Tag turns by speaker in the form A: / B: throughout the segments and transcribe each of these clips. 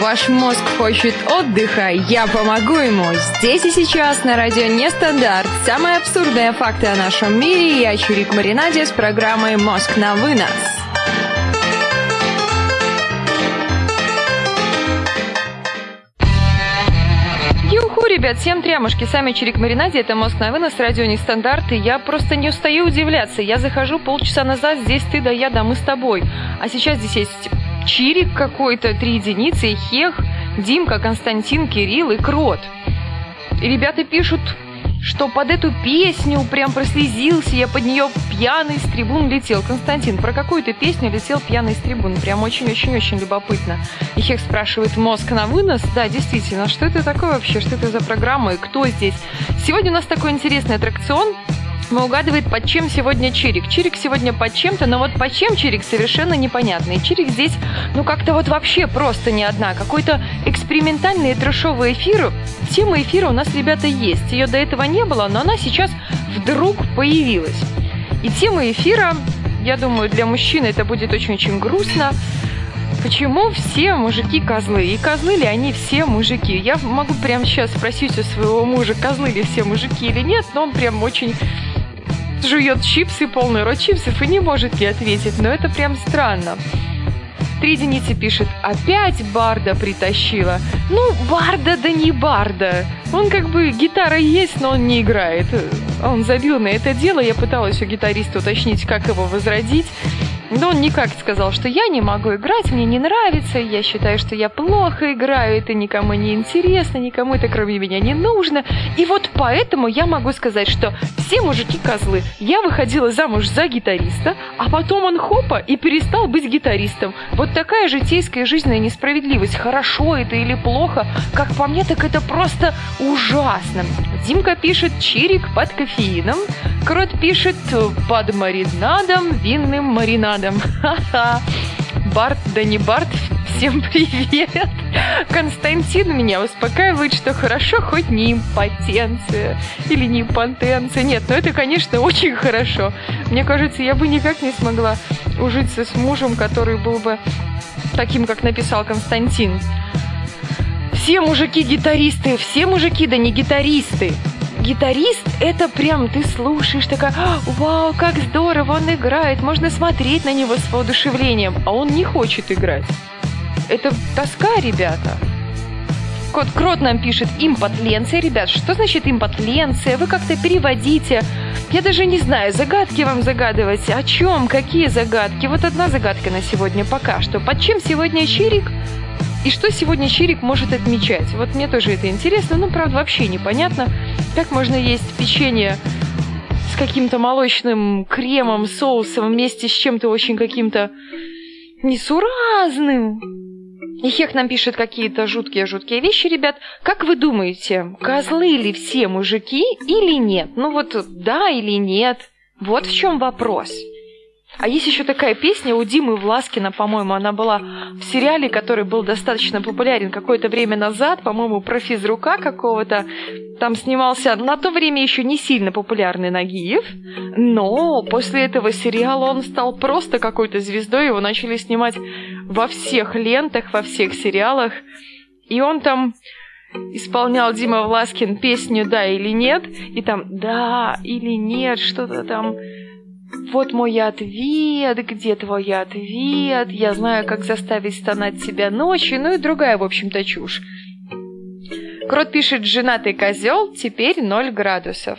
A: Ваш мозг хочет отдыха, я помогу ему. Здесь и сейчас на радио Нестандарт. Самые абсурдные факты о нашем мире. Я Чурик Маринаде с программой «Мозг на вынос». Юху, ребят, всем трямушки. Сами Чирик Маринаде, это «Мозг на вынос», радио Нестандарт. И я просто не устаю удивляться. Я захожу полчаса назад, здесь ты да я, да мы с тобой. А сейчас здесь есть Чирик какой-то, три единицы, Хех, Димка, Константин, Кирилл и Крот. И ребята пишут, что под эту песню прям прослезился, я под нее пьяный с трибун летел. Константин, про какую-то песню летел пьяный с трибун? Прям очень-очень-очень любопытно. И Хех спрашивает, мозг на вынос? Да, действительно, что это такое вообще? Что это за программа и кто здесь? Сегодня у нас такой интересный аттракцион угадывает, под чем сегодня Чирик. Чирик сегодня под чем-то, но вот под чем Чирик совершенно непонятно. И Чирик здесь, ну как-то вот вообще просто не одна. Какой-то экспериментальный трешовый эфир. Тема эфира у нас, ребята, есть. Ее до этого не было, но она сейчас вдруг появилась. И тема эфира, я думаю, для мужчины это будет очень-очень грустно. Почему все мужики козлы? И козлы ли они все мужики? Я могу прямо сейчас спросить у своего мужа, козлы ли все мужики или нет, но он прям очень жует чипсы, полный рот чипсов и не может ей ответить, но это прям странно. Три единицы пишет, опять Барда притащила. Ну, Барда да не Барда. Он как бы, гитара есть, но он не играет. Он забил на это дело, я пыталась у гитариста уточнить, как его возродить. Но он никак сказал, что я не могу играть, мне не нравится, я считаю, что я плохо играю, это никому не интересно, никому это кроме меня не нужно. И вот поэтому я могу сказать, что все мужики козлы. Я выходила замуж за гитариста, а потом он хопа и перестал быть гитаристом. Вот такая житейская жизненная несправедливость. Хорошо это или плохо, как по мне, так это просто ужасно. Димка пишет «чирик под кофеином», Крот пишет «под маринадом, винным маринадом». Ха-ха. Барт, да не Барт, всем привет. Константин меня успокаивает, что хорошо хоть не импотенция или не импотенция. Нет, ну это, конечно, очень хорошо. Мне кажется, я бы никак не смогла ужиться с мужем, который был бы таким, как написал Константин. Все мужики гитаристы, все мужики да не гитаристы гитарист, это прям ты слушаешь, такая, вау, как здорово он играет, можно смотреть на него с воодушевлением, а он не хочет играть. Это тоска, ребята. Кот Крот нам пишет импотленция. Ребят, что значит импотленция? Вы как-то переводите. Я даже не знаю, загадки вам загадывать. О чем? Какие загадки? Вот одна загадка на сегодня пока что. Под чем сегодня Чирик? И что сегодня Чирик может отмечать? Вот мне тоже это интересно, но, правда, вообще непонятно, как можно есть печенье с каким-то молочным кремом, соусом вместе с чем-то очень каким-то несуразным. И Хех нам пишет какие-то жуткие-жуткие вещи, ребят. Как вы думаете, козлы ли все мужики или нет? Ну вот да или нет? Вот в чем вопрос. А есть еще такая песня у Димы Власкина, по-моему, она была в сериале, который был достаточно популярен какое-то время назад, по-моему, про физрука какого-то. Там снимался на то время еще не сильно популярный Нагиев, но после этого сериала он стал просто какой-то звездой, его начали снимать во всех лентах, во всех сериалах. И он там исполнял Дима Власкин песню «Да или нет», и там «Да или нет», что-то там вот мой ответ, где твой ответ, я знаю, как заставить стонать себя ночью, ну и другая, в общем-то, чушь. Крот пишет «Женатый козел, теперь 0 градусов».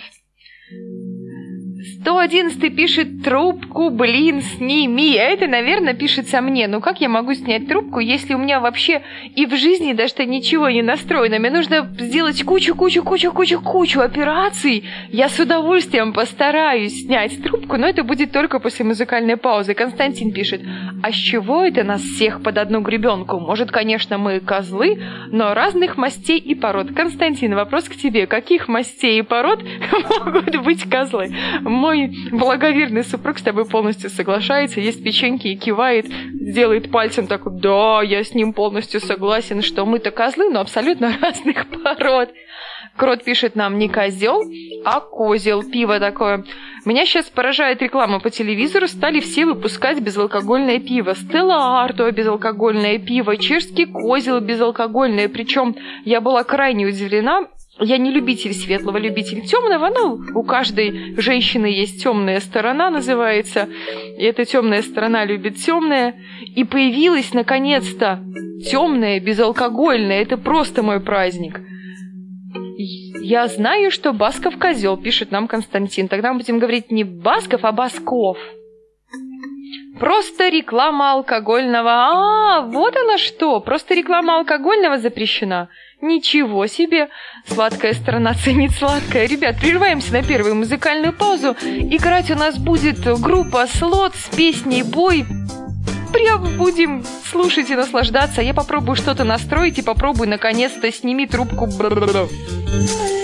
A: 111 пишет трубку, блин, сними. А это, наверное, пишется мне. Ну как я могу снять трубку, если у меня вообще и в жизни даже ничего не настроено? Мне нужно сделать кучу, кучу, кучу, кучу, кучу операций. Я с удовольствием постараюсь снять трубку, но это будет только после музыкальной паузы. Константин пишет, а с чего это нас всех под одну гребенку? Может, конечно, мы козлы, но разных мастей и пород. Константин, вопрос к тебе. Каких мастей и пород могут быть козлы?
B: Мой благоверный супруг с тобой полностью соглашается, есть печеньки и кивает, делает пальцем так, да, я с ним полностью согласен, что мы-то козлы, но абсолютно разных пород. Крот пишет нам не козел, а козел. Пиво такое. Меня сейчас поражает реклама по телевизору. Стали все выпускать безалкогольное пиво. Стелла Арто безалкогольное пиво. Чешский козел безалкогольное. Причем я была крайне удивлена. Я не любитель светлого, любитель темного, но у каждой женщины есть темная сторона, называется. И эта темная сторона любит темное. И появилась наконец-то темное, безалкогольное. Это просто мой праздник. Я знаю, что Басков козел, пишет нам Константин. Тогда мы будем говорить не Басков, а Басков. Просто реклама алкогольного. А, вот она что. Просто реклама алкогольного запрещена. Ничего себе! Сладкая сторона ценит сладкое. Ребят, прерываемся на первую музыкальную паузу. Играть у нас будет группа Слот с песней «Бой». Прям будем слушать и наслаждаться. Я попробую что-то настроить и попробую наконец-то сними трубку.
A: Маринаде с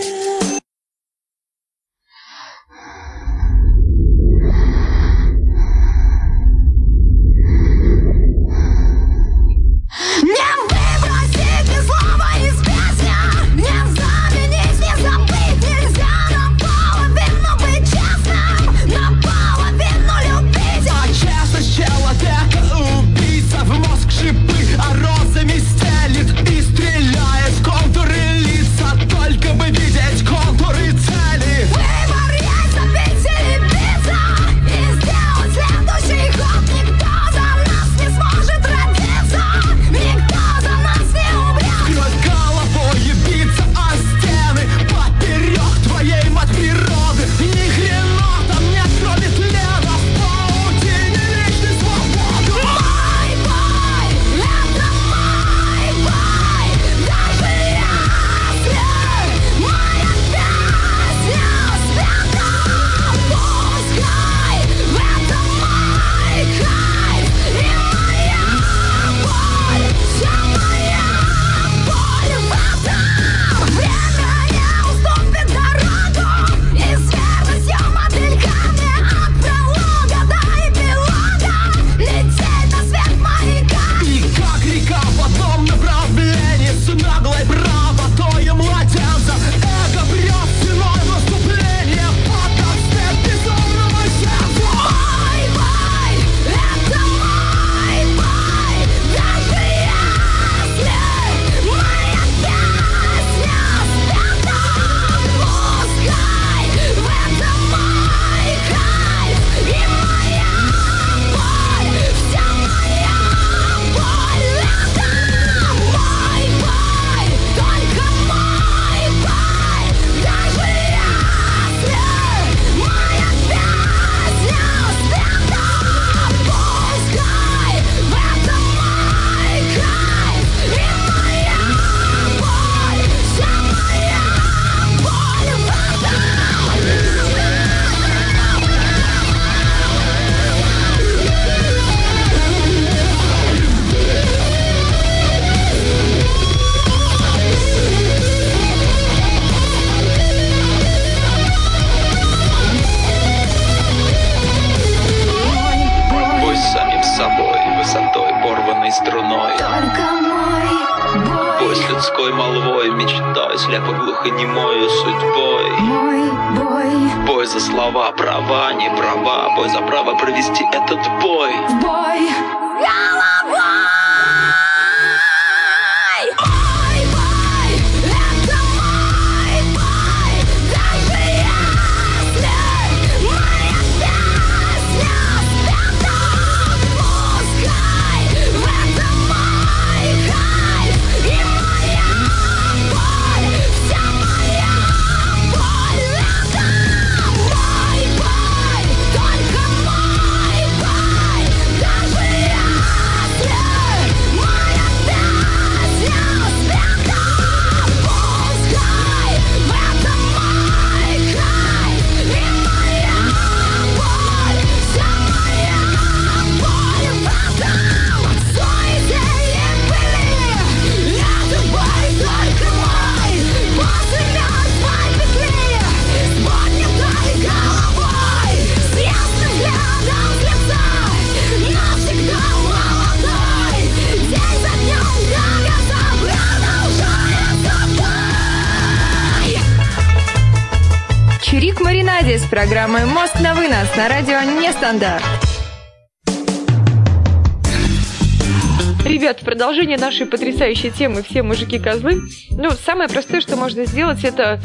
A: программой «Мост на вынос» на радио «Нестандарт». Ребят, в продолжение нашей потрясающей темы «Все мужики-козлы», ну, самое простое, что можно сделать, это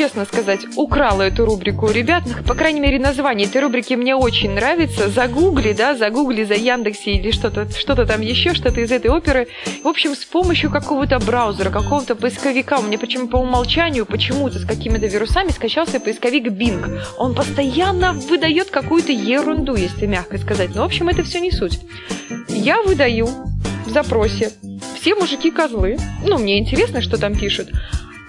A: честно сказать, украла эту рубрику у ребят. Ну, по крайней мере, название этой рубрики мне очень нравится. Загугли, да, загугли за Яндексе или что-то что там еще, что-то из этой оперы. В общем, с помощью какого-то браузера, какого-то поисковика, у меня почему по умолчанию почему-то с какими-то вирусами скачался поисковик Bing. Он постоянно выдает какую-то ерунду, если мягко сказать. Но, в общем, это все не суть. Я выдаю в запросе все мужики козлы. Ну, мне интересно, что там пишут.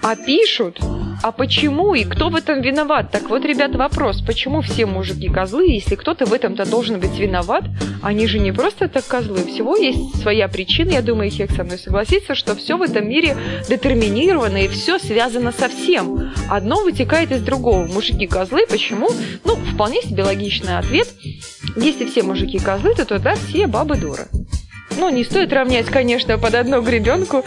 A: А пишут а почему и кто в этом виноват? Так вот, ребят, вопрос. Почему все мужики козлы, если кто-то в этом-то должен быть виноват? Они же не просто так козлы. Всего есть своя причина. Я думаю, Хек со мной согласится, что все в этом мире детерминировано и все связано со всем. Одно вытекает из другого. Мужики козлы. Почему? Ну, вполне себе логичный ответ. Если все мужики козлы, то тогда все бабы дуры. Ну, не стоит равнять, конечно, под одну гребенку.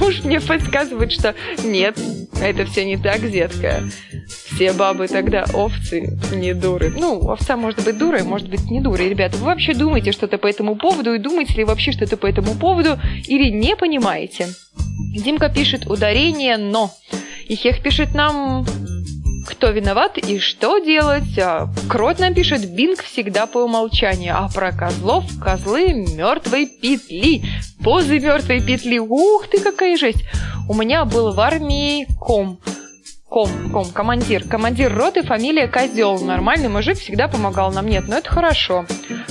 A: Муж мне подсказывает, что нет, это все не так, детка. Все бабы тогда овцы, не дуры. Ну, овца может быть дурой, может быть не дурой. Ребята, вы вообще думаете что-то по этому поводу и думаете ли вообще что-то по этому поводу или не понимаете? Димка пишет ударение «но». И Хех пишет нам кто виноват и что делать? А, Крот нам пишет, Бинг всегда по умолчанию. А про козлов козлы мертвой петли. Позы мертвой петли. Ух ты, какая жесть. У меня был в армии ком. Ком, ком, командир. Командир роты, фамилия Козел. Нормальный мужик, всегда помогал нам. Нет, но это хорошо.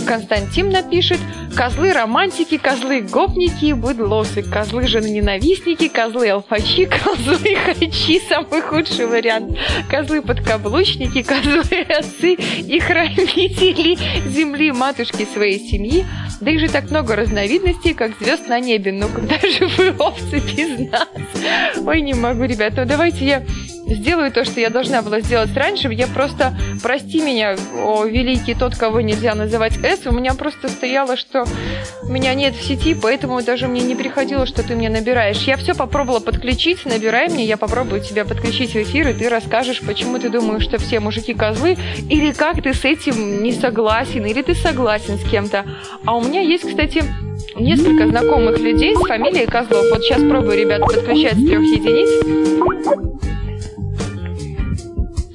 A: Константин напишет, козлы романтики, козлы гопники, быдлосы, козлы жены-ненавистники, козлы алфачи, козлы хачи, самый худший вариант. Козлы подкаблучники, козлы отцы и хранители земли матушки своей семьи. Да их же так много разновидностей, как звезд на небе. Ну, когда же вы овцы без нас? Ой, не могу, ребята. Ну, давайте я сделаю то, что я должна была сделать раньше. Я просто, прости меня, о, великий тот, кого нельзя называть С, у меня просто стояло, что меня нет в сети, поэтому даже мне не приходило, что ты мне набираешь. Я все попробовала подключить, набирай мне, я попробую тебя подключить в эфир, и ты расскажешь, почему ты думаешь, что все мужики козлы, или как ты с этим не согласен, или ты согласен с кем-то. А у меня есть, кстати, несколько знакомых людей с фамилией Козлов. Вот сейчас пробую, ребят, подключать с трех единиц.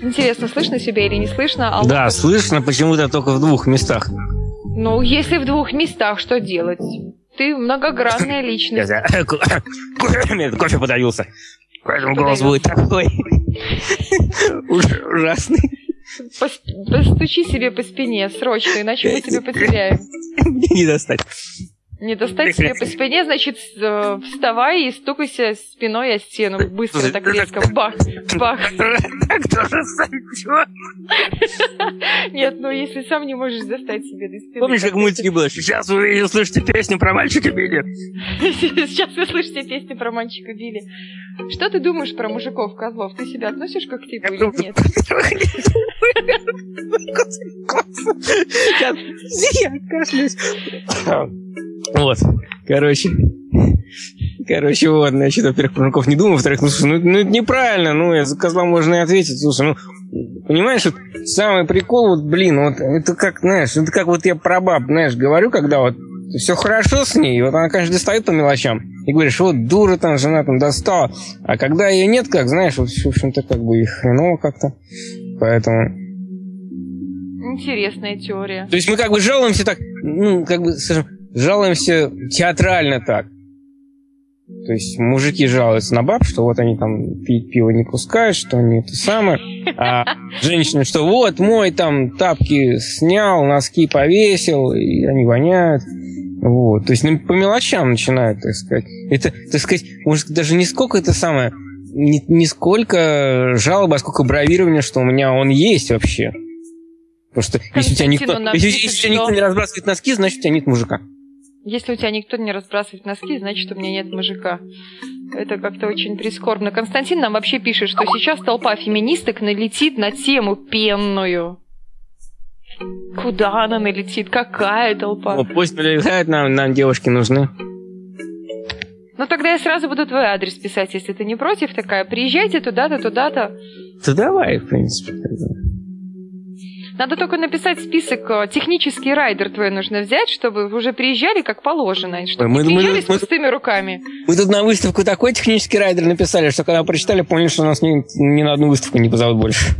A: Интересно, слышно себя или не слышно?
C: Алло. Да, слышно почему-то только в двух местах.
A: Ну, если в двух местах, что делать? Ты многогранная личность.
C: Кофе подавился. Поэтому голос будет такой ужасный.
A: Постучи себе по спине срочно, иначе мы тебя потеряем.
C: Не достать.
A: Не достать себе по спине, значит, э, вставай и стукайся спиной о стену. Быстро, так резко. Бах, бах. Кто же сойдет? Нет, ну если сам не можешь достать себе до спины.
C: Помнишь, как мультики было? Сейчас вы услышите песню про мальчика Билли.
A: Сейчас вы слышите песню про мальчика Билли. Что ты думаешь про мужиков, козлов? Ты себя относишь как к типу или нет?
C: Сейчас я откашлюсь. Вот, короче. Короче, вот, значит, во-первых, про жуков не думаю, во-вторых, ну, слушай, ну, ну это неправильно, ну, я за козла можно и ответить, слушай, ну, понимаешь, вот самый прикол, вот, блин, вот, это как, знаешь, это как вот я про баб, знаешь, говорю, когда вот все хорошо с ней, вот она, конечно, достает по мелочам, и говоришь, вот дура там, жена там достала, а когда ее нет, как, знаешь, вот, в общем-то, как бы и хреново как-то, поэтому...
A: Интересная теория.
C: То есть мы как бы жалуемся так, ну, как бы, скажем, жалуемся театрально так. То есть мужики жалуются на баб, что вот они там пить пиво не пускают, что они это самое. А женщины, что вот мой там тапки снял, носки повесил, и они воняют. Вот. То есть ну, по мелочам начинают, так сказать. Это, так сказать, может даже не сколько это самое, не, не сколько жалоба, а сколько бравирования, что у меня он есть вообще. Потому что если у тебя никто, если, если тебя никто не разбрасывает носки, значит у тебя нет мужика.
A: Если у тебя никто не разбрасывает носки, значит, у меня нет мужика. Это как-то очень прискорбно. Константин нам вообще пишет, что сейчас толпа феминисток налетит на тему пенную. Куда она налетит? Какая толпа?
C: Ну, пусть налетает, нам, нам девушки нужны.
A: Ну тогда я сразу буду твой адрес писать, если ты не против. Такая, приезжайте туда-то, туда-то.
C: Да давай, в принципе.
A: Надо только написать список, э, технический райдер твой нужно взять, чтобы вы уже приезжали как положено, чтобы
C: Мы-
A: не приезжали
C: мы-
A: с пустыми руками.
C: Мы тут на выставку такой технический райдер написали, что когда прочитали, поняли, что нас ни, ни на одну выставку не позовут больше.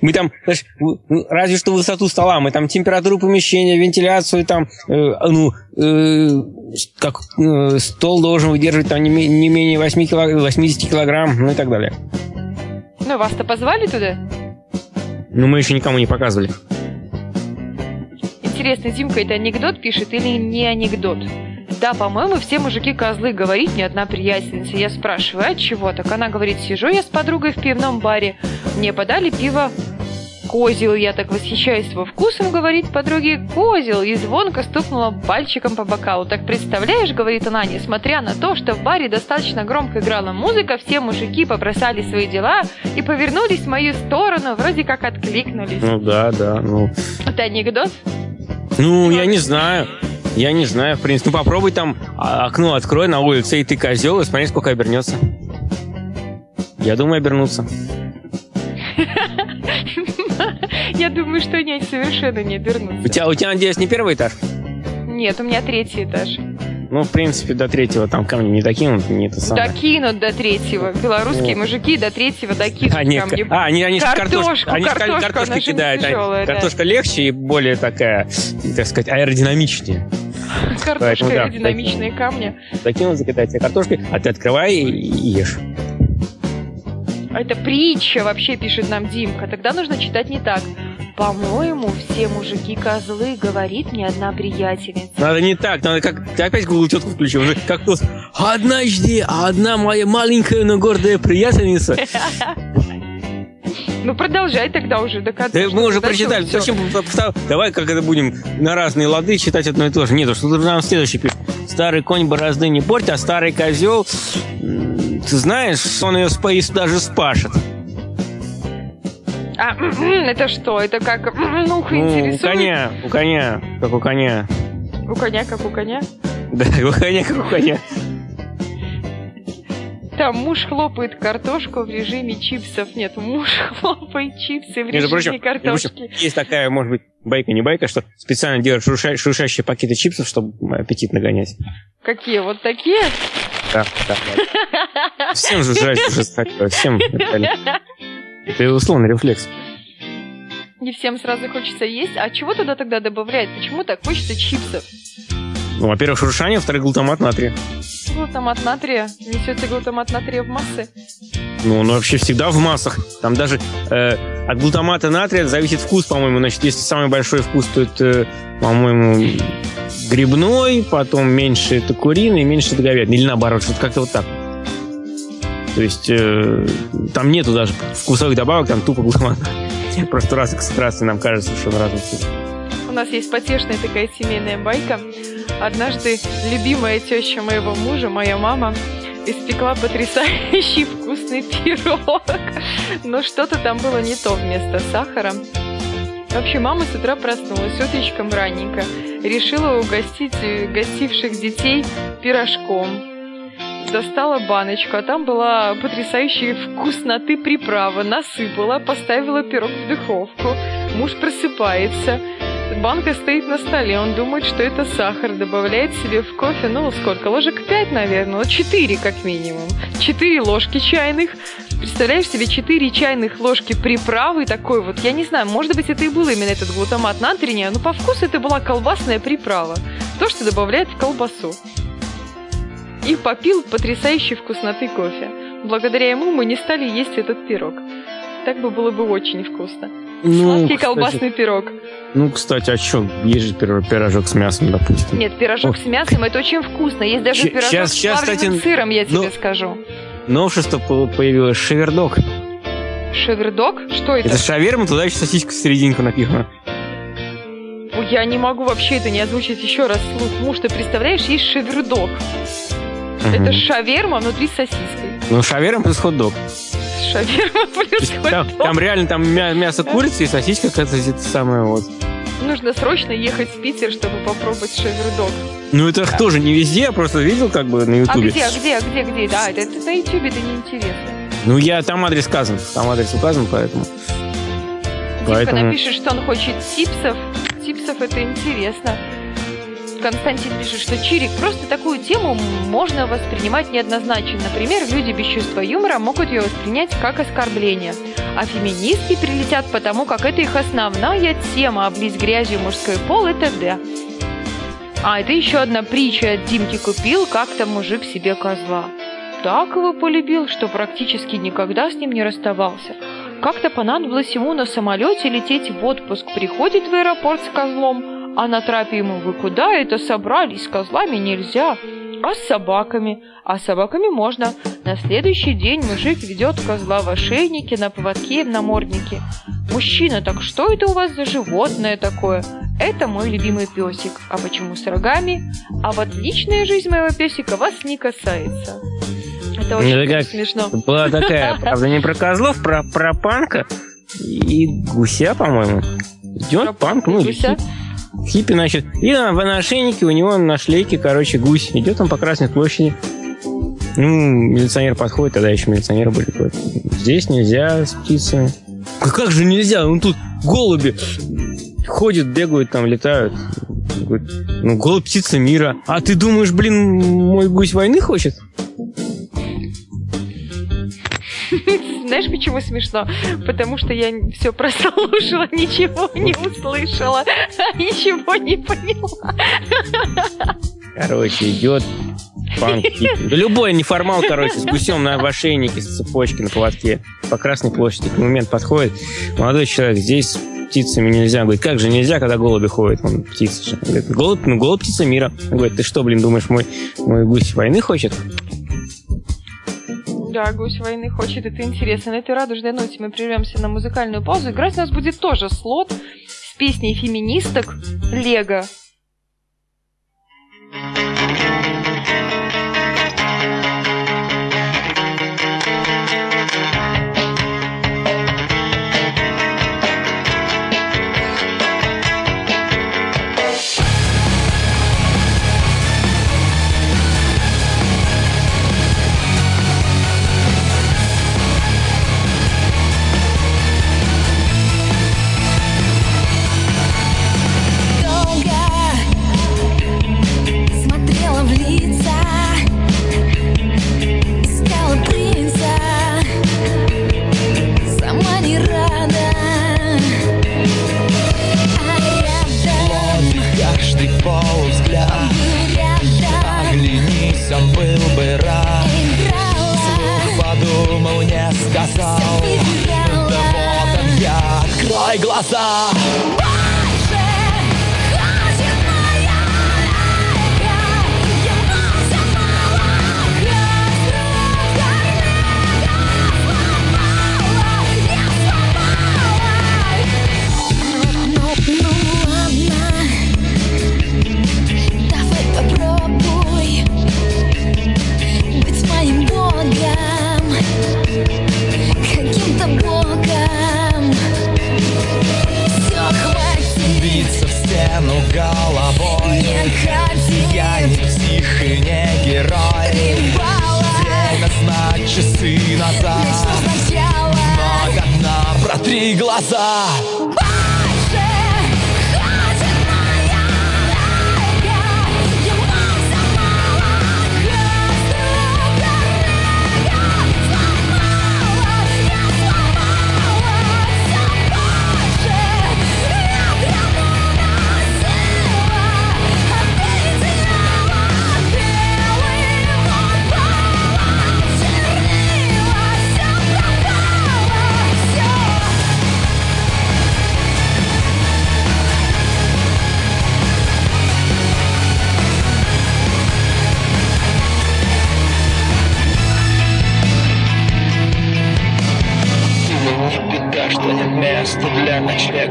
C: Мы там, знаешь, разве что высоту стола, мы там температуру помещения, вентиляцию, там, э, ну, э, как э, стол должен выдерживать там не, не менее 8 кило- 80 килограмм, ну и так далее.
A: Ну, вас-то позвали туда?
C: Но мы еще никому не показывали.
A: Интересно, Димка это анекдот пишет или не анекдот? Да, по-моему, все мужики козлы, говорит мне одна приятельница. Я спрашиваю, от чего? Так она говорит, сижу я с подругой в пивном баре. Мне подали пиво козел. Я так восхищаюсь его вкусом, говорит подруге, козел. И звонко стукнула пальчиком по бокалу. Так представляешь, говорит она, несмотря на то, что в баре достаточно громко играла музыка, все мужики побросали свои дела и повернулись в мою сторону, вроде как откликнулись.
C: Ну да, да, ну.
A: Это анекдот?
C: Ну, я не знаю. Я не знаю, в принципе. Ну, попробуй там а, окно открой на улице, и ты козел, и смотри, сколько обернется. Я думаю, обернутся.
A: Я думаю, что они совершенно не
C: У
A: обернутся.
C: тебя, у тебя, надеюсь, не первый этаж?
A: Нет, у меня третий этаж.
C: Ну, в принципе, до третьего там камни не докинут, не это самое.
A: Докинут до третьего. Белорусские
C: О.
A: мужики до третьего докинут
C: Они,
A: ко мне.
C: а, они, они
A: Картошку,
C: картошку, они
A: картошку, же
C: кидают. они-
A: тяжелая, да.
C: Картошка легче и более такая, так сказать, аэродинамичнее.
A: Картошка
C: Поэтому да,
A: и динамичные камни.
C: Закинул, закидать тебе картошкой, а ты открывай и, и ешь.
A: А Это притча вообще, пишет нам Димка. Тогда нужно читать не так. По-моему, все мужики козлы, говорит мне одна приятельница.
C: Надо не так, надо как... Ты опять Google тетку включил, как то Однажды одна моя маленькая, но гордая приятельница.
A: Ну продолжай тогда уже до конца.
C: Да мы уже прочитали. Зачем Давай как это будем на разные лады читать одно и то же. Нет, что нам следующий пишет. Старый конь борозды не портит, а старый козел, ты знаешь, он ее даже спашет.
A: А, это что? Это как ну,
C: Ну, у
A: интересует?
C: коня, у коня, как у коня.
A: У коня, как у коня.
C: Да, у коня, как у коня.
A: Там муж хлопает картошку в режиме чипсов. Нет, муж хлопает чипсы в режиме
C: прочим,
A: картошки.
C: прочим, есть такая, может быть, байка, не байка, что специально делают шуруша- шуршащие пакеты чипсов, чтобы аппетит нагонять.
A: Какие? Вот такие?
C: Да, да, да. Всем же жрать уже захотелось, всем. Это- условный рефлекс.
A: Не всем сразу хочется есть. А чего туда тогда добавлять? Почему так хочется чипсов?
C: Ну, во-первых, шуршание, во-вторых, глутамат натрия.
A: Глутамат натрия. Несете глутамат натрия в массы?
C: Ну, он вообще всегда в массах. Там даже э, от глутамата натрия зависит вкус, по-моему. Значит, если самый большой вкус, то это, по-моему, грибной, потом меньше это куриный, меньше это говядный. Или наоборот, что-то как-то вот так. То есть э, там нету даже вкусовых добавок, там тупо глутамат. Просто раз экстрассы нам кажется, что разный вкус.
A: У нас есть потешная такая семейная байка. Однажды любимая теща моего мужа, моя мама, испекла потрясающий вкусный пирог. Но что-то там было не то вместо сахара. Вообще, мама с утра проснулась утречком раненько. Решила угостить э, гостивших детей пирожком. Достала баночку, а там была потрясающая вкусноты приправа. Насыпала, поставила пирог в духовку. Муж просыпается. Банка стоит на столе, он думает, что это сахар, добавляет себе в кофе, ну, сколько, ложек 5, наверное, ну, 4 как минимум. 4 ложки чайных. Представляешь себе 4 чайных ложки приправы такой вот, я не знаю, может быть, это и был именно этот глутамат натрия, но по вкусу это была колбасная приправа. То, что добавляют в колбасу. И попил потрясающей вкусноты кофе. Благодаря ему мы не стали есть этот пирог. Так бы было бы очень вкусно. Сладкий
C: кстати,
A: колбасный пирог.
C: Ну, кстати, а что? Есть же пир- пирожок с мясом, допустим.
A: Нет, пирожок
C: Ох.
A: с мясом это очень вкусно. Есть даже
C: Ща-
A: пирожок
C: щас-
A: с плавленным
C: кстати,
A: сыром, я тебе
C: ну-
A: скажу.
C: Новшество по- появилось шевердок.
A: Шевердок? Что это?
C: Это шаверма, туда еще сосиска в серединку напихана.
A: Я не могу вообще это не озвучить еще раз вслух. Муж, ты представляешь, есть шевердок. Это шаверма внутри с сосиской.
C: Ну, шаверма плюс хот-дог.
A: Шаверма плюс
C: Там,
A: хот-дог.
C: там реально там мя- мясо курицы и сосиска какая-то самое вот.
A: нужно срочно ехать в Питер, чтобы попробовать шевердог.
C: Ну, это а. тоже не везде, я просто видел как бы на Ютубе.
A: А где, где, где, где? Да, это, это на Ютубе, это неинтересно.
C: Ну, я там адрес сказан, там адрес указан, поэтому...
A: Димка поэтому... напишет, что он хочет типсов. Типсов это интересно. Константин пишет, что Чирик просто такую тему можно воспринимать неоднозначно. Например, люди без чувства юмора могут ее воспринять как оскорбление. А феминистки прилетят потому, как это их основная тема «Облить грязью мужской пол» и т.д. А, это еще одна притча от Димки купил как-то мужик себе козла. Так его полюбил, что практически никогда с ним не расставался. Как-то понадобилось ему на самолете лететь в отпуск. Приходит в аэропорт с козлом, а на трапе ему «Вы куда это собрались? С козлами нельзя!» а с собаками. А с собаками можно. На следующий день мужик ведет козла в ошейнике, на поводке и в наморднике. Мужчина, так что это у вас за животное такое? Это мой любимый песик. А почему с рогами? А вот личная жизнь моего песика вас не касается. Это очень как смешно.
C: Была такая, правда, не про козлов, про, про панка и гуся, по-моему. Идет панк, ну, гуся. Хиппи, значит. И на, на ошейнике у него на шлейке, короче, гусь. Идет он по Красной площади. Ну, милиционер подходит, тогда еще милиционеры были. Здесь нельзя с птицами. Как же нельзя? Ну тут голуби ходят, бегают, там летают. ну, голубь птица мира. А ты думаешь, блин, мой гусь войны хочет?
A: Знаешь, почему смешно? Потому что я все прослушала, ничего не услышала, ничего не поняла.
C: Короче, идет панк. Да любой неформал, короче, с гусем на ошейнике, с цепочки на поводке по Красной площади. В момент подходит молодой человек, здесь птицами нельзя. Говорит, как же нельзя, когда голуби ходят? Он птица же. Говорит, голубь, ну, голубь птица мира. Он говорит, ты что, блин, думаешь, мой, мой гусь войны хочет?
A: Да, гусь войны хочет, это интересно. На этой радужной ноте мы прервемся на музыкальную паузу. Играть у нас будет тоже слот с песней феминисток «Лего».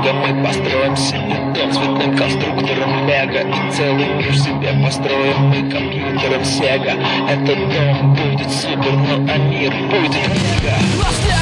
D: мега Мы построим себе дом цветным конструктором лего. И целый мир себе построим мы компьютером Sega. Этот дом будет супер, ну а мир будет мега.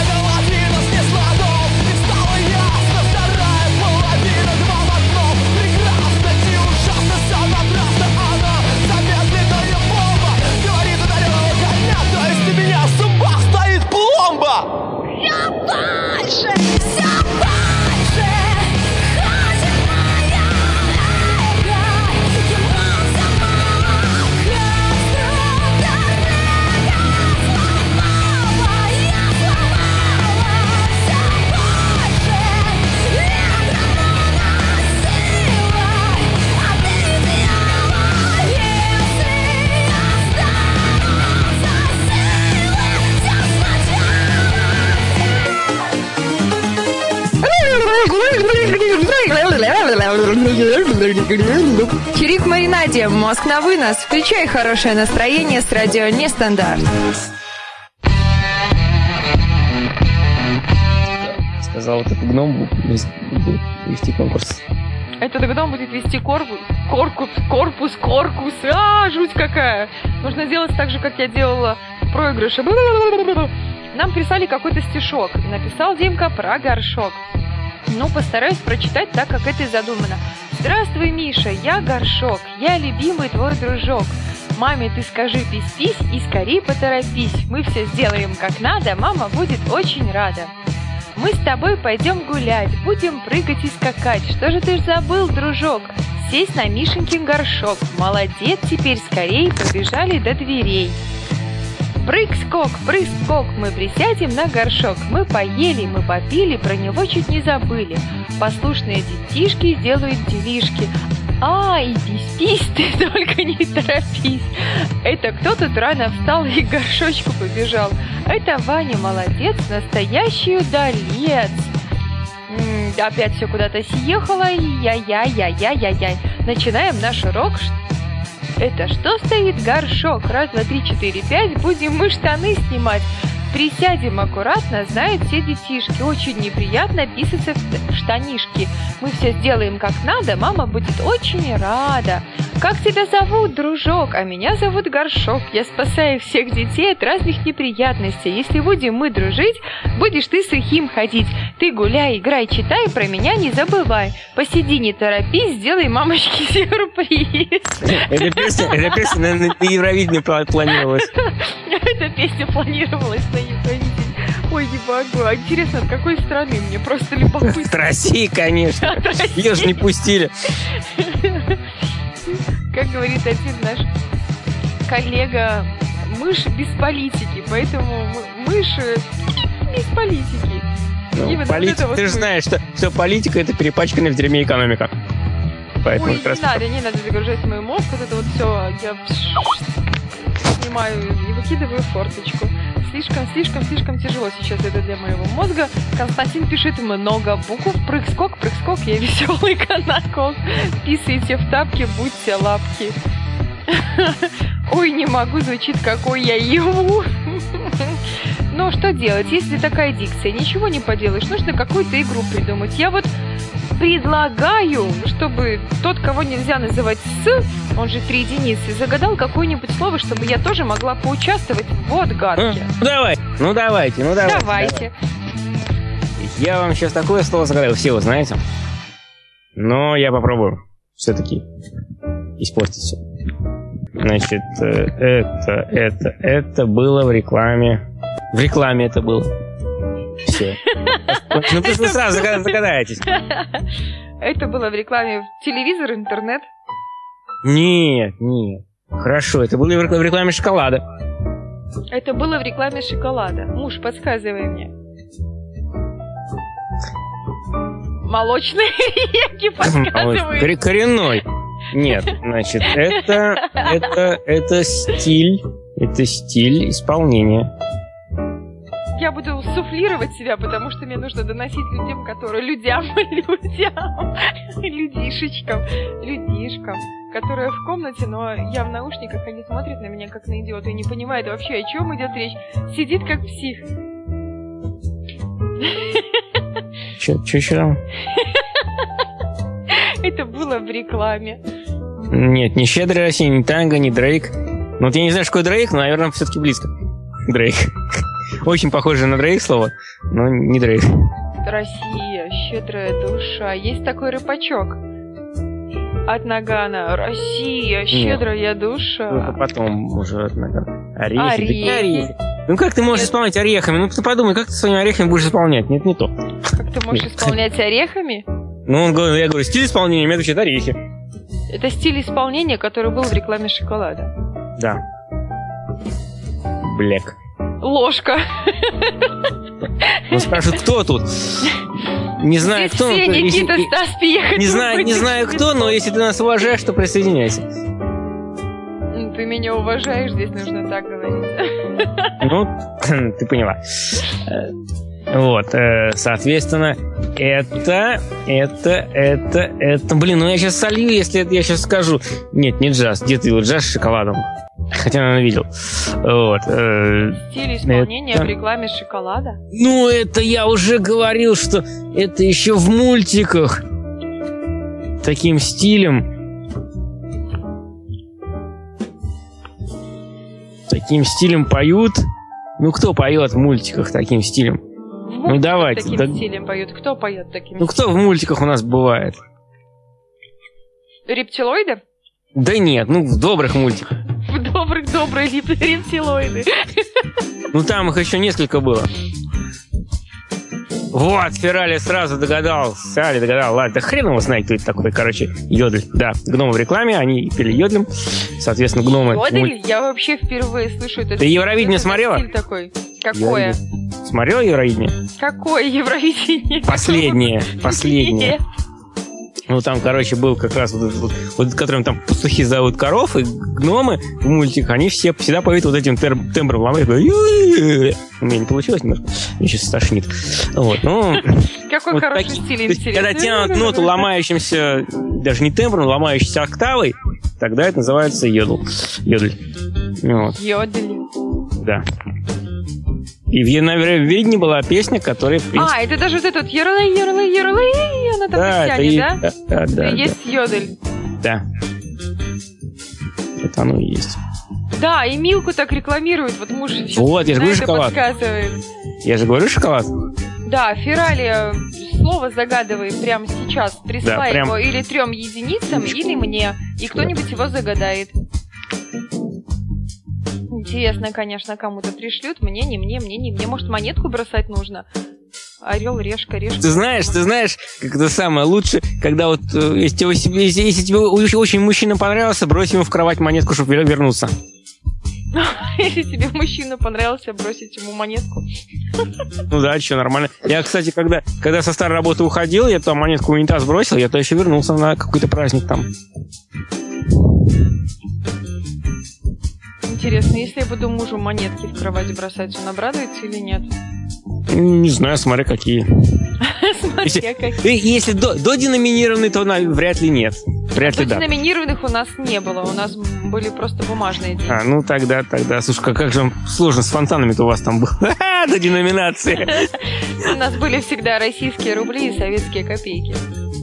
A: Чирик Маринаде, мозг на вынос. Включай хорошее настроение с радио Нестандарт.
C: Сказал, этот гном будет вести конкурс.
A: Этот гном будет вести корпус, корпус, корпус, корпус. А, жуть какая. Нужно сделать так же, как я делала в проигрыше. Нам прислали какой-то стишок. Написал Димка про горшок. Ну, постараюсь прочитать так, как это и задумано. Здравствуй, Миша, я Горшок, я любимый твой дружок. Маме ты скажи пись-пись и скорее поторопись. Мы все сделаем как надо, мама будет очень рада. Мы с тобой пойдем гулять, будем прыгать и скакать. Что же ты ж забыл, дружок? Сесть на Мишенькин горшок. Молодец, теперь скорей побежали до дверей. Прыг-скок, прыг-скок, мы присядем на горшок. Мы поели, мы попили, про него чуть не забыли. Послушные детишки сделают делишки. А, и пись-пись, ты только не торопись. Это кто тут рано встал и к горшочку побежал? Это Ваня молодец, настоящий удалец. М-м, опять все куда-то съехало, я-я-я-я-я-я. Начинаем наш урок, это что стоит горшок? Раз, два, три, четыре, пять. Будем мы штаны снимать. Присядем аккуратно, знают все детишки. Очень неприятно писаться в штанишки. Мы все сделаем как надо, мама будет очень рада. Как тебя зовут, дружок? А меня зовут Горшок. Я спасаю всех детей от разных неприятностей. Если будем мы дружить, будешь ты сухим ходить. Ты гуляй, играй, читай, про меня не забывай. Посиди, не торопись, сделай мамочке сюрприз.
C: Эта песня, эта песня на, на Евровидение планировалась.
A: Эта песня планировалась на Евровидение. Ой, не могу. А интересно, от какой страны? Мне просто любопытно.
C: От России, конечно. Ее же не пустили.
A: Как говорит один наш коллега, мышь без политики, поэтому мышь без политики.
C: Ну, политика, вот ты же знаешь, что, что политика это перепачканная в дерьме экономика.
A: Поэтому Ой, не надо, не надо загружать мой мозг, вот это вот все, я снимаю и выкидываю форточку. Слишком, слишком, слишком тяжело сейчас это для моего мозга. Константин пишет много букв. Прыг-скок, прыг-скок, я веселый канаков. Писайте в тапки, будьте лапки. Ой, не могу, звучит, какой я его. Но что делать, если такая дикция? Ничего не поделаешь, нужно какую-то игру придумать. Я вот предлагаю, чтобы тот, кого нельзя называть «с», он же три единицы, загадал какое-нибудь слово, чтобы я тоже могла поучаствовать в отгадке.
C: Ну, давай, ну давайте, ну давайте.
A: Давайте.
C: Я вам сейчас такое слово загадаю, все вы знаете. Но я попробую все-таки испортить все. Значит, э, это, это, это было в рекламе. В рекламе это было. Все. Ну, вы сразу загадаетесь.
A: Это было в рекламе в телевизор, интернет?
C: Нет, нет. Хорошо, это было в рекламе шоколада.
A: Это было в рекламе шоколада. Муж, подсказывай мне. Молочные реки подсказывай.
C: Коренной. Нет, значит, это, это, это стиль, это стиль исполнения
A: я буду суфлировать себя, потому что мне нужно доносить людям, которые людям, людям, людишечкам, людишкам, которые в комнате, но я в наушниках, они смотрят на меня как на идиота и не понимают вообще, о чем идет речь. Сидит как псих.
C: Че, че еще
A: Это было в рекламе.
C: Нет, не «Щедрый Россия», не «Танго», не «Дрейк». Ну, вот я не знаю, что такое Дрейк, но, наверное, все-таки близко. Дрейк. Очень похоже на Дрейк слово, но не Дрейк.
A: Россия, щедрая душа. Есть такой рыбачок от Нагана. Россия, щедрая Нет. душа.
C: Ну, потом уже от Нагана. Орехи. Орехи. орехи. Ну как ты можешь Нет. исполнять орехами? Ну ты подумай, как ты своими орехами будешь исполнять? Нет, не то.
A: Как ты можешь Нет. исполнять орехами?
C: Ну, он говорит, я говорю, стиль исполнения, мне отвечает орехи.
A: Это стиль исполнения, который был в рекламе шоколада.
C: Да. Блек.
A: Ложка.
C: Ну, спрашивают, кто тут? Не знаю,
A: Здесь
C: кто.
A: Все,
C: но,
A: Никита,
C: если,
A: Стас, приехать.
C: Не знаю, не знаю кто, но если ты нас уважаешь, то присоединяйся.
A: Ты меня уважаешь, здесь нужно так говорить.
C: Ну, ты поняла. Э, вот, э, соответственно, это, это, это, это... Блин, ну я сейчас солью, если я сейчас скажу. Нет, не джаз. Где ты его джаз с шоколадом? Хотя, наверное, видел. Вот.
A: Э, Стиль исполнения это... в рекламе шоколада?
C: Ну, это я уже говорил, что это еще в мультиках. Таким стилем. Таким стилем поют. Ну, кто поет в мультиках таким стилем?
A: ну, давайте. Таким да... стилем поют. Кто поет таким
C: Ну, кто в мультиках у нас бывает?
A: Рептилоиды?
C: Да нет, ну, в добрых мультиках.
A: Добрых, добрые рептилоиды.
C: Ну, там их еще несколько было. Вот, Феррали сразу догадался. Феррали догадал. Ладно, да хрен его знает, кто это такой. Короче, Йодль. Да, гномы в рекламе, они пели Йодлем. Соответственно, гномы...
A: Йодль? Муль... Я вообще впервые слышу
C: это. Ты Евровидение это смотрела?
A: такой. Какое?
C: Смотрела Евровидение?
A: Какое Евровидение?
C: Последнее. Последнее. Ну, там, короче, был как раз вот, вот, вот которым там пастухи зовут коров, и гномы в мультиках, они все всегда поют вот этим тер, тембром ломают. У меня не получилось немножко. Мне сейчас стошнит. Вот, ну...
A: Какой вот хороший так, стиль, интересный.
C: Когда тянут ноту ломающимся, даже не тембром, ломающейся октавой, тогда это называется йодл. Йодль.
A: Вот. Йодль.
C: Да. И в Яноведении была песня, которая...
A: Принципе... А, это даже вот этот ярлы, ярлы, ярлы, она там да, и... да? Да, да, да. Есть да. йодель.
C: Да. Это оно и есть.
A: Да, и Милку так рекламируют. Вот муж
C: вот, я же говорю шоколад.
A: подсказывает.
C: Я же говорю шоколад.
A: Да, Феррали слово загадывай прямо сейчас. Присылай да, прям... его или трем единицам, или мне. И кто-нибудь его загадает. Интересно, конечно, кому-то пришлют. Мне, не мне, мне, не мне. Может, монетку бросать нужно? Орел, решка, решка.
C: Ты знаешь, ты знаешь, как это самое лучше, когда вот, э, если тебе, если, если тебе очень мужчина понравился, брось ему в кровать монетку, чтобы вернуться.
A: Если тебе мужчина понравился, бросить ему монетку.
C: Ну да, что, нормально. Я, кстати, когда, когда со старой работы уходил, я там монетку в унитаз бросил, я то еще вернулся на какой-то праздник там.
A: Интересно, если я буду мужу монетки в кровать бросать, он обрадуется или нет?
C: Не знаю, смотря какие. Смотря какие. Если до, деноминированный, то вряд ли нет. Вряд ли
A: да. Деноминированных у нас не было, у нас были просто бумажные деньги.
C: А, ну тогда, тогда, слушай, как, как же сложно с фонтанами-то у вас там было до деноминации.
A: У нас были всегда российские рубли и советские копейки.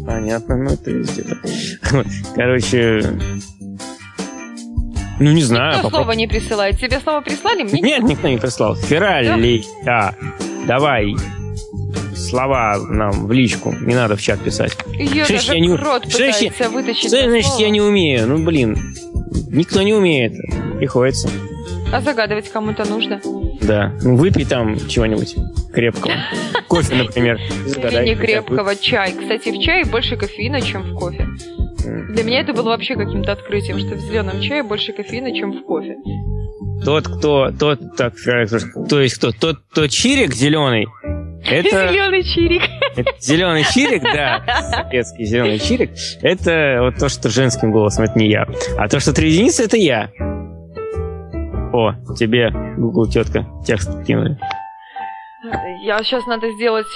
C: Понятно, ну это везде. Короче, ну, не знаю.
A: Никто слово не присылает. Тебе слово прислали? Мне
C: Нет, никто не прислал. Ферали. Да? Давай слова нам в личку. Не надо в чат писать.
A: Ее что даже я не... рот что пытается вытащить
C: Что значит я не умею? Ну, блин. Никто не умеет. Приходится.
A: А загадывать кому-то нужно.
C: Да. Ну, выпей там чего-нибудь крепкого. Кофе, например.
A: Или не крепкого, чай. Кстати, в чае больше кофеина, чем в кофе. Для меня это было вообще каким-то открытием, что в зеленом чае больше кофеина, чем в кофе.
C: Тот, кто, тот, так, то есть кто, тот, кто чирик зеленый, это...
A: Зеленый чирик.
C: Это зеленый чирик, да, советский зеленый чирик, это вот то, что женским голосом, это не я. А то, что три единицы, это я. О, тебе, Google тетка, текст кинули.
A: Я сейчас надо сделать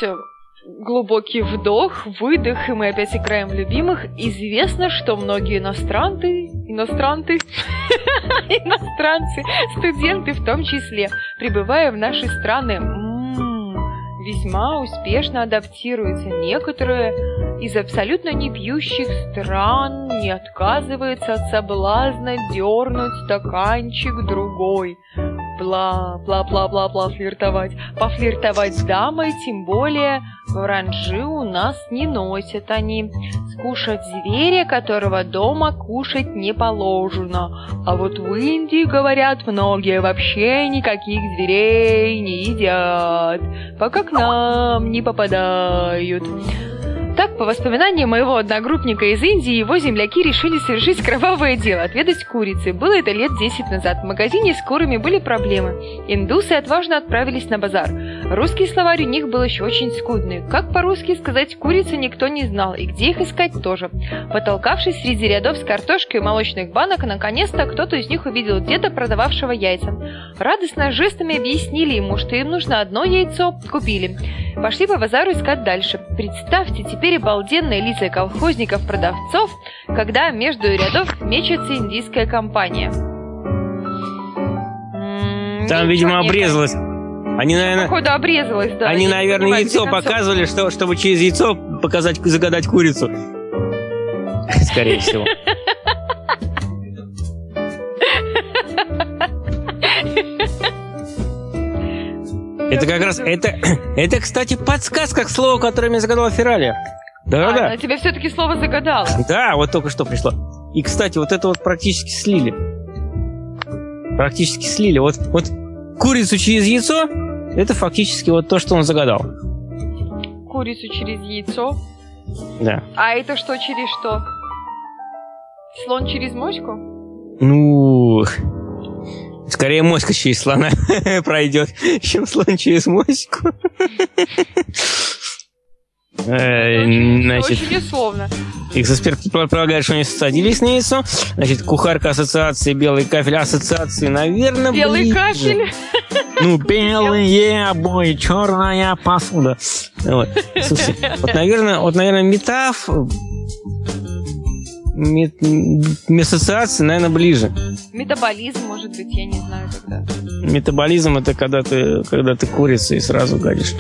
A: Глубокий вдох, выдох, и мы опять играем в любимых. Известно, что многие иностранты, иностранты, иностранцы, студенты в том числе, прибывая в наши страны, весьма успешно адаптируются. Некоторые из абсолютно не пьющих стран не отказываются от соблазна дернуть стаканчик другой бла-бла-бла-бла-бла флиртовать. Пофлиртовать с дамой, тем более в оранжи у нас не носят они. Скушать зверя, которого дома кушать не положено. А вот в Индии, говорят, многие вообще никаких зверей не едят, пока к нам не попадают. Так, по воспоминаниям моего одногруппника из Индии, его земляки решили совершить кровавое дело – отведать курицы. Было это лет 10 назад. В магазине с курами были проблемы. Индусы отважно отправились на базар. Русский словарь у них был еще очень скудный. Как по-русски сказать «курица» никто не знал, и где их искать тоже. Потолкавшись среди рядов с картошкой и молочных банок, наконец-то кто-то из них увидел деда, продававшего яйца. Радостно жестами объяснили ему, что им нужно одно яйцо, купили. Пошли по базару искать дальше. Представьте, теперь обалденные лица колхозников-продавцов, когда между рядов мечется индийская компания.
C: Там, видимо, обрезалось. Они, наверное,
A: Походу обрезалась, да.
C: они, наверное, яйцо показывали, что, чтобы через яйцо показать, загадать курицу. Скорее всего. Это как раз, это, это, кстати, подсказка к слову, которое мне загадала Феррари.
A: А,
C: Да-да-да.
A: она тебе все-таки слово загадала.
C: Да, вот только что пришло. И, кстати, вот это вот практически слили. Практически слили. Вот, вот курицу через яйцо, это фактически вот то, что он загадал.
A: Курицу через яйцо.
C: Да.
A: А это что через что? Слон через моську?
C: Ну, скорее моська через слона пройдет, чем слон через моську. Э, Значит,
A: Очень условно.
C: эксперты предполагают, что они садились на яйцо. Значит, кухарка ассоциации белый кафель ассоциации, наверное,
A: Белый
C: ближе.
A: кафель.
C: Ну, белые обои, черная посуда. Вот. Слушайте, вот, наверное, вот, наверное, метаф... мет- ассоциации, наверное, ближе.
A: Метаболизм, может быть, я не знаю тогда.
C: Метаболизм это когда ты, когда ты курица и сразу гадишь.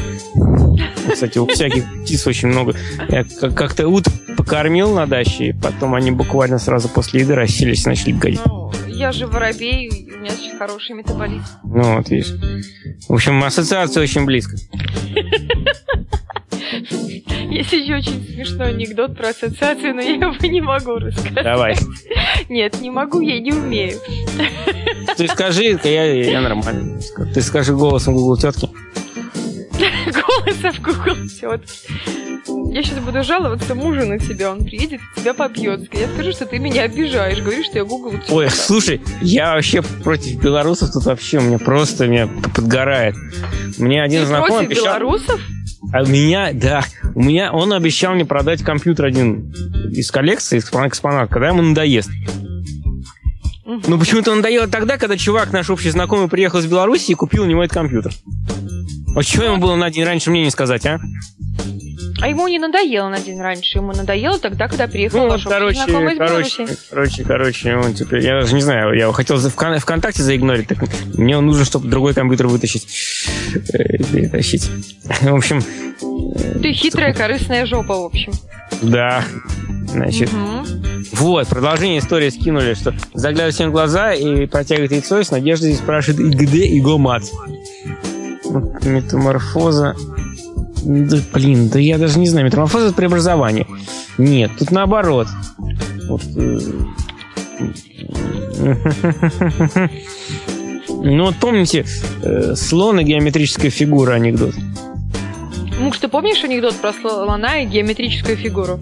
C: Кстати, у всяких птиц очень много. Я как- как-то ут покормил на даче, и потом они буквально сразу после еды расселись и начали гадить.
A: Ну, я же воробей, у меня очень хороший метаболизм.
C: Ну, вот видишь. В общем, ассоциация очень близко.
A: Есть еще очень смешной анекдот про ассоциацию, но я его не могу рассказать.
C: Давай.
A: Нет, не могу, я не умею.
C: Ты скажи, я, я нормально. Ты скажи голосом Google тетки.
A: Голоса в Google тетки. Я сейчас буду жаловаться мужу на тебя, он приедет, тебя побьет. Я скажу, что ты меня обижаешь, говоришь, что я Google тетка.
C: Ой, слушай, я вообще против белорусов тут вообще, меня просто меня подгорает. Мне один
A: Ты
C: знакомый
A: против
C: обещал...
A: белорусов?
C: А у меня, да, у меня, он обещал мне продать компьютер один из коллекции, экспонат, когда ему надоест.
A: Мгм.
C: Ну, почему-то надоело тогда, когда чувак, наш общий знакомый, приехал из Беларуси и купил у него этот компьютер. Вот чего ему было на день раньше мне не сказать, а?
A: А ему не надоело на день раньше, ему надоело тогда, когда приехал
C: Ну,
A: ваш
C: короче,
A: знакомый
C: короче, короче, короче, он теперь, я даже не знаю, я его хотел за- вкон- ВКонтакте заигнорить, так мне нужно, чтобы другой компьютер вытащить, э, перетащить. В общем,
A: Ты хитрая, корыстная жопа, в общем.
C: да, значит,
A: Мгм.
C: Вот, продолжение истории скинули, что заглядывает всем в глаза и протягивает яйцо, и с надеждой спрашивает, и где его? Вот, Метаморфоза... Да, блин, да я даже не знаю. Метаморфоза это преобразование. Нет, тут наоборот. Вот, э, Ну вот помните, э, слон и геометрическая фигура анекдот?
A: Муж, ты помнишь анекдот про слона и геометрическую фигуру?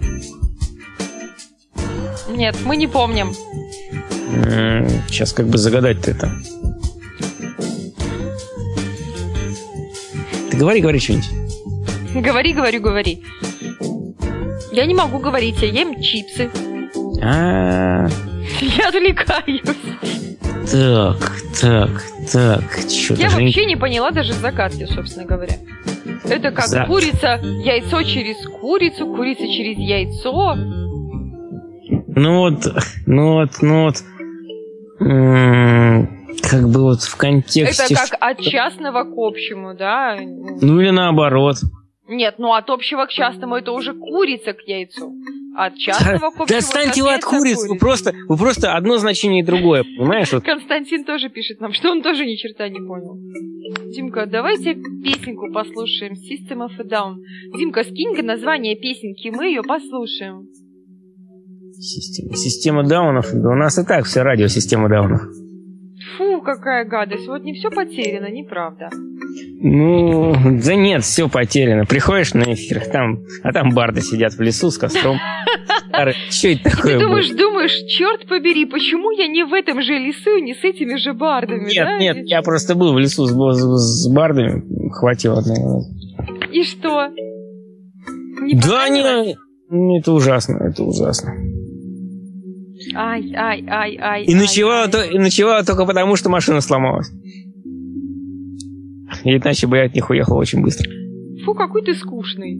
A: Нет, мы не помним.
C: Сейчас как бы загадать-то это. Ты говори, говори что-нибудь.
A: Говори, говорю, говори. Я не могу говорить, я ем чипсы.
C: А,
A: Я отвлекаюсь.
C: так, так, так,
A: Я вообще не поняла даже загадки, собственно говоря. Это как
C: За-
A: курица, яйцо через курицу, курица через яйцо.
C: Ну вот, ну вот, ну вот, как бы вот в контексте...
A: Это как от частного к общему, да?
C: Ну или наоборот.
A: Нет, ну от общего к частному это уже курица к яйцу. От частного к общему...
C: Да отстаньте вы от
A: яйца к
C: куриц, вы просто, вы просто одно значение и другое, понимаешь? Вот
A: Константин тоже пишет нам, что он тоже ни черта не понял. Димка, давайте песенку послушаем System of a Down. Димка, скинь-ка название песенки, мы ее послушаем.
C: Система, система даунов. Да у нас и так все радио система даунов.
A: Ну какая гадость. Вот не все потеряно, неправда.
C: Ну, да нет, все потеряно. Приходишь на эфир, там, а там барды сидят в лесу с костром. Что это такое?
A: Ты думаешь, думаешь, черт побери, почему я не в этом же лесу и не с этими же бардами?
C: Нет, нет, я просто был в лесу с, бардами, хватило одного
A: И что?
C: Да не, это ужасно, это ужасно.
A: Ай, ай, ай, ай.
C: И ночевала, ай, то, и ночевала только потому, что машина сломалась. Иначе бы я от них уехал очень быстро.
A: Фу, какой ты скучный.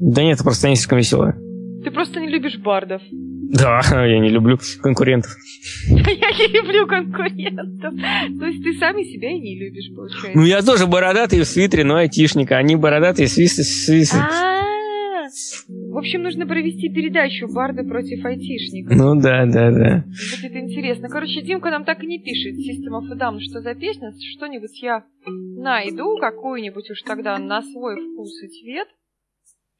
C: Да нет, просто они слишком веселые.
A: Ты просто не любишь бардов.
C: Да, я не люблю конкурентов.
A: Я не люблю конкурентов. То есть ты сами себя и не любишь, получается.
C: Ну, я тоже бородатый в свитере, но айтишника. Они бородатые в свитере.
A: В общем, нужно провести передачу «Барды против айтишников».
C: Ну да, да, да.
A: Будет интересно. Короче, Димка нам так и не пишет. System of a Down, что за песня? Что-нибудь я найду, какую-нибудь уж тогда на свой вкус и цвет.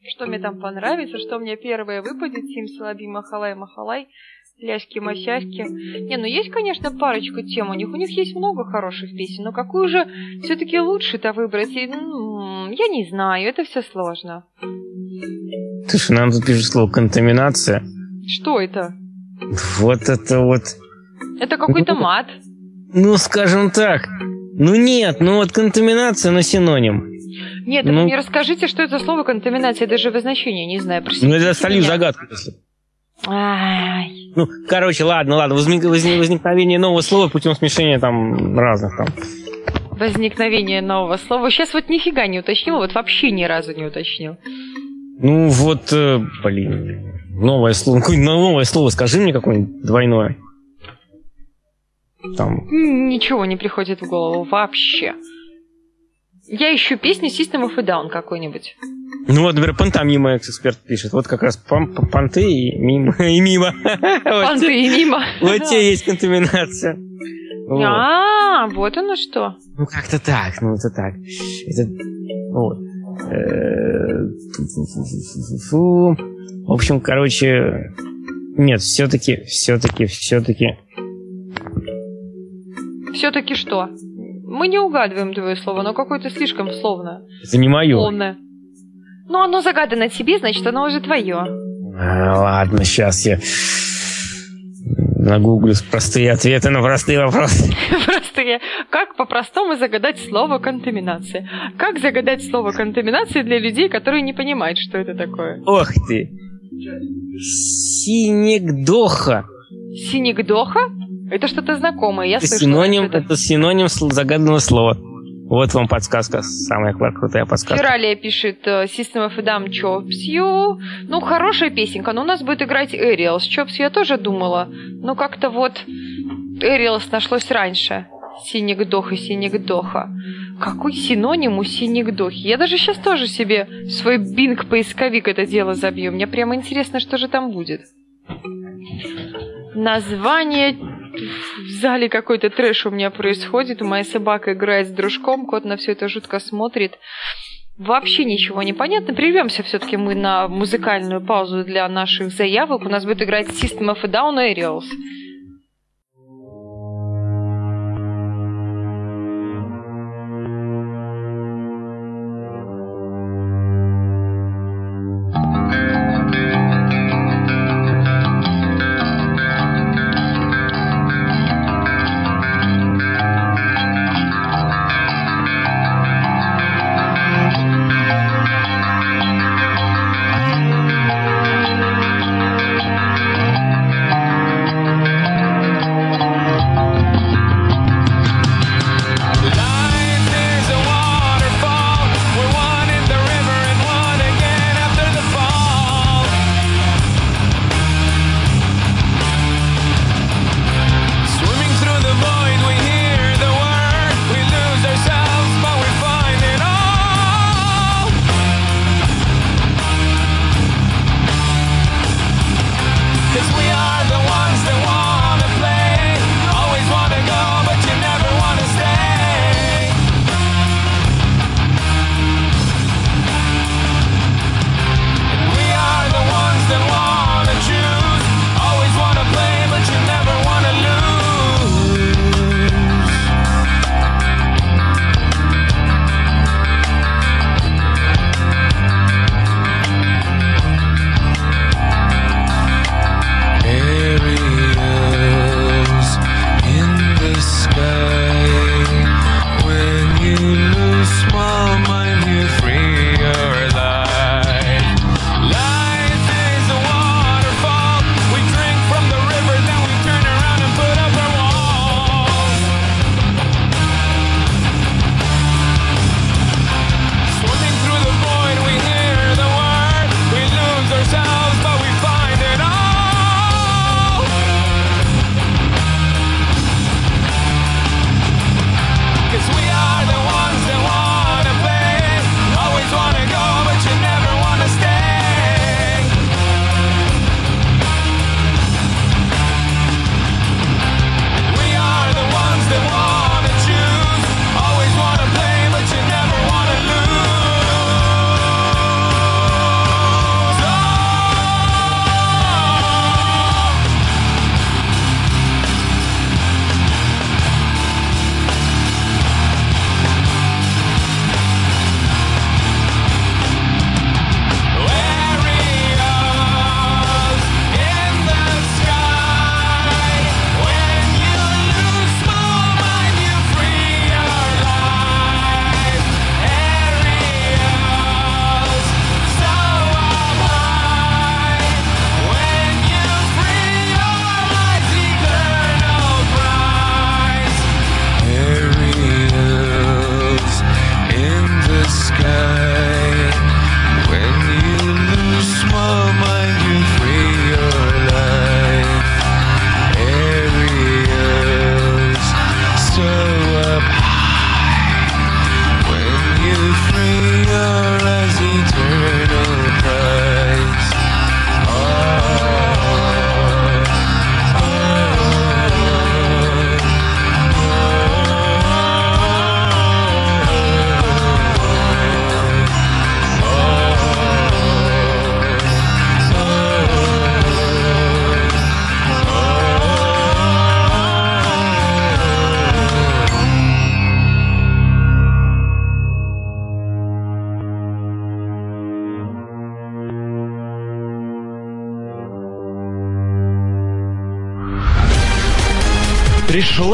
A: Что мне там понравится, что мне первое выпадет. Сим Салаби Махалай Махалай ляськи-масяськи. Не, ну есть, конечно, парочку тем у них. У них есть много хороших песен, но какую же все-таки лучше-то выбрать? И, ну, я не знаю, это все сложно.
C: Слушай, нам тут пишут слово контаминация.
A: Что это?
C: Вот это вот.
A: Это какой-то ну, мат.
C: Ну, скажем так. Ну нет, ну вот контаминация, но синоним.
A: Нет, ну, вы мне расскажите, что это слово контаминация, я даже в значении не знаю.
C: Ну, это солью загадку.
A: Ай.
C: Ну, короче, ладно, ладно. Возник, возник, возникновение нового слова путем смешения там разных там.
A: Возникновение нового слова. Сейчас вот нифига не уточнил, вот вообще ни разу не уточнил.
C: Ну вот, э, блин, новое слово. Какое новое слово? Скажи мне какое-нибудь двойное.
A: Там. Ничего не приходит в голову вообще. Я ищу песню System of a Down какой-нибудь.
C: Ну вот, например, пантомима эксперт пишет. Вот как раз пан панты и мимо. И мимо.
A: Панты и мимо.
C: Вот те есть контаминация.
A: А, вот оно что.
C: Ну как-то так, ну это так. Это вот. Э, В общем, короче, нет, все-таки, все-таки, все-таки.
A: Все-таки что? Мы не угадываем твое слово, но какое-то слишком словно.
C: Это не мое.
A: Словное. Ну, оно загадано тебе, значит, оно уже твое.
C: А, ладно, сейчас я нагуглю простые ответы на простые вопросы.
A: Простые. Как по-простому загадать слово контаминация? Как загадать слово контаминация для людей, которые не понимают, что это такое?
C: Ох ты! Синегдоха.
A: Синегдоха? Это что-то знакомое, я
C: это
A: слышала.
C: Синоним, это. это синоним загаданного слова. Вот вам подсказка, самая крутая подсказка.
A: Фералия пишет э, System of a Chops You. Ну, хорошая песенка, но у нас будет играть Aerials. Chops я тоже думала, но как-то вот Aerials нашлось раньше. Синегдох и Синегдоха. Какой синоним у Синегдохи? Я даже сейчас тоже себе свой бинг-поисковик это дело забью. Мне прямо интересно, что же там будет. Название в зале какой-то трэш у меня происходит. Моя собака играет с дружком, кот на все это жутко смотрит. Вообще ничего не понятно. Прервемся все-таки мы на музыкальную паузу для наших заявок. У нас будет играть System of a Down Aerials.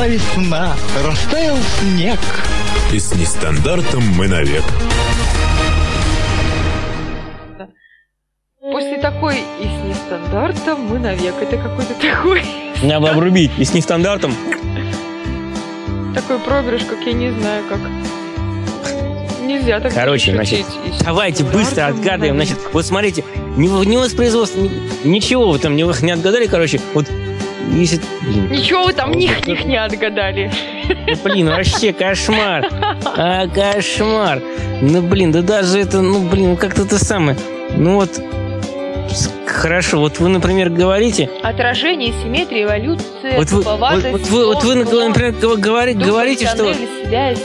E: Пришла весна, растаял снег.
F: И с нестандартом мы навек.
A: После такой и с нестандартом мы навек. Это какой-то такой...
C: Надо обрубить. И с нестандартом.
A: Такой проигрыш, как я не знаю, как... Нельзя так
C: Короче, значит, давайте быстро отгадываем. Значит, вот смотрите, не, не воспроизводство, ни, ничего вы там не, не отгадали, короче. Вот если...
A: Блин. Ничего вы там них, них не отгадали.
C: Ну, блин, вообще кошмар. А, кошмар. Ну, блин, да даже это, ну, блин, как-то это самое. Ну вот, Хорошо, вот вы, например, говорите...
A: Отражение, симметрия, эволюция,
C: вот вы, вот, вот, вы, вот вы, например, говорите, говорите что...
A: Связь.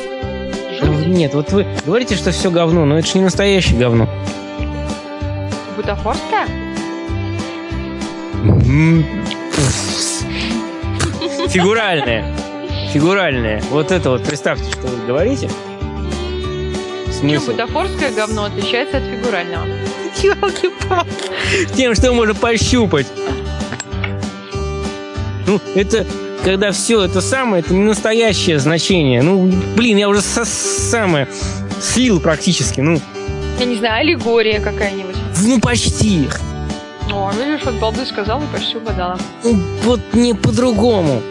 C: Нет, вот вы говорите, что все говно, но это же не настоящее говно.
A: Бутафорская?
C: Фигуральное. Фигуральное. Вот это вот, представьте, что вы говорите.
A: Смысл? Чем бутафорское говно отличается от фигурального?
C: Тем, что можно пощупать. Ну, это когда все это самое, это не настоящее значение. Ну, блин, я уже со самое слил практически, ну.
A: Я не знаю, аллегория какая-нибудь.
C: Ну, почти.
A: О, видишь, вот балды сказал и почти угадала.
C: Ну, вот не по-другому.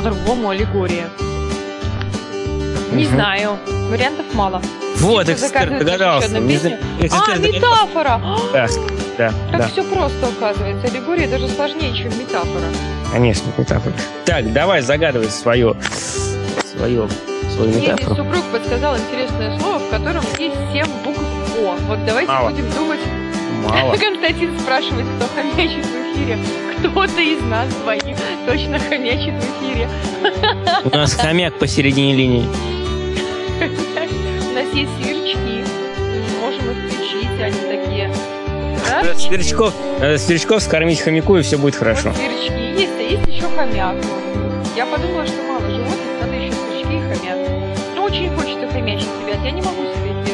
A: По-другому аллегория. Не угу. знаю. Вариантов мало.
C: Вот, эксперт догадался.
A: А, метафора!
C: Да, да,
A: Так
C: да.
A: все просто оказывается. Аллегория даже сложнее, чем метафора.
C: Конечно, метафора. Так, давай загадывай свое, свое, свою
A: Мне
C: метафору.
A: супруг подсказал интересное слово, в котором есть семь букв О. Вот давайте
C: Мало.
A: будем думать.
C: Мало.
A: Константин спрашивает, кто хомячит в эфире. Кто-то из нас двоих точно хомячит в эфире.
C: У нас хомяк посередине линии.
A: У нас есть сверчки. Можем их включить, они такие. Да?
C: Сверчков, надо сверчков скормить хомяку, и все будет хорошо.
A: Вот сверчки есть, а есть еще хомяк. Я подумала, что мало животных, надо еще сверчки и хомяк. Ну, очень хочется хомячить, ребят, я не могу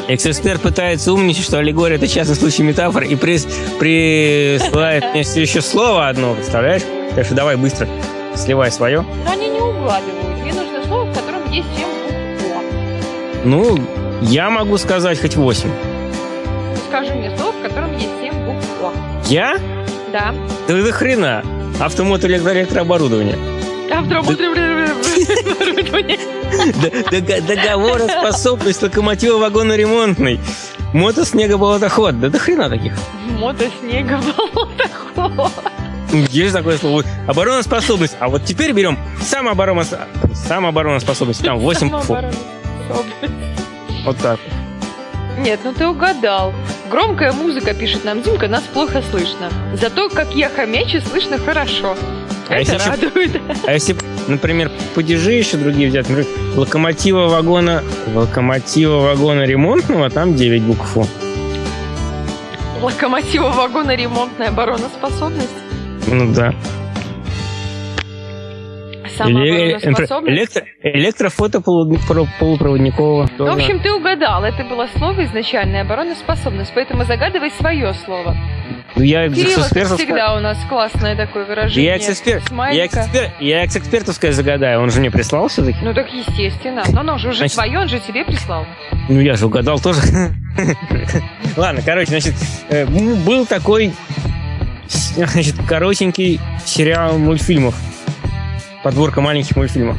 C: Экс-эксперт пытается умничать, что аллегория это частный случай метафор, и прис- присылает мне все еще слово одно, представляешь? Так что давай быстро сливай свое.
A: Но они не угадывают. Мне нужно слово, в котором есть О.
C: Ну, я могу сказать хоть восемь.
A: Скажи мне слово, в котором есть семь букв О.
C: Я?
A: Да.
C: Да до хрена. Автомот электро- электрооборудование.
A: Оборудование.
C: Д- дог- Договороспособность локомотива вагоноремонтный. Мотоснегоболотоход. Да до хрена таких.
A: Мотоснега болотоход.
C: Ну, Есть такое слово. Обороноспособность. А вот теперь берем самооборона... самообороноспособность. Там 8 букв.
A: Самообороноспособность.
C: Вот так.
A: Нет, ну ты угадал. Громкая музыка, пишет нам Димка, нас плохо слышно. Зато, как я хомячу, слышно хорошо.
C: А
A: Это радует.
C: А если, например, падежи еще другие взять, например, локомотива вагона, локомотива вагона ремонтного, там 9 букв.
A: Локомотива вагона ремонтная обороноспособность.
C: Ну да. Э,
A: Самообороноспособность.
C: электро, электрофотополупроводникового.
A: Ну, в общем, ты угадал. Это было слово изначальная обороноспособность, поэтому загадывай свое слово.
C: Ну, я
A: Кирилл, как
C: экс-экспертов-
A: всегда, у нас классное такое выражение.
C: Я экс-эксперт. Я,
A: Смайлика.
C: экс-экспер- я экс-экспертовское загадаю. Он же мне прислал все-таки.
A: Ну так естественно. Но оно же уже
C: Значит-
A: твое, он же тебе прислал.
C: Ну, я же угадал тоже. Ладно, короче, значит, э, был такой, значит, коротенький сериал мультфильмов. Подборка маленьких мультфильмов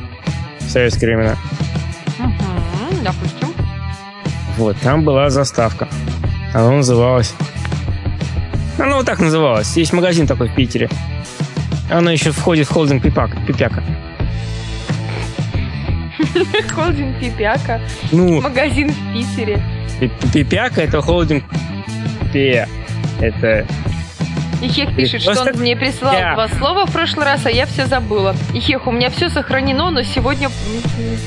C: в советские времена.
A: Угу, допустим.
C: Вот, там была заставка. Она называлась... Она вот так называлась. Есть магазин такой в Питере. Она еще входит в холдинг Пипак, Пипяка.
A: Холдинг Пипяка.
C: Ну,
A: Магазин в Питере.
C: Пи- Пипяка это холдинг Пе. Это...
A: Ихех пишет, что он мне прислал
C: я.
A: два слова в прошлый раз, а я все забыла. Ихех, у меня все сохранено, но сегодня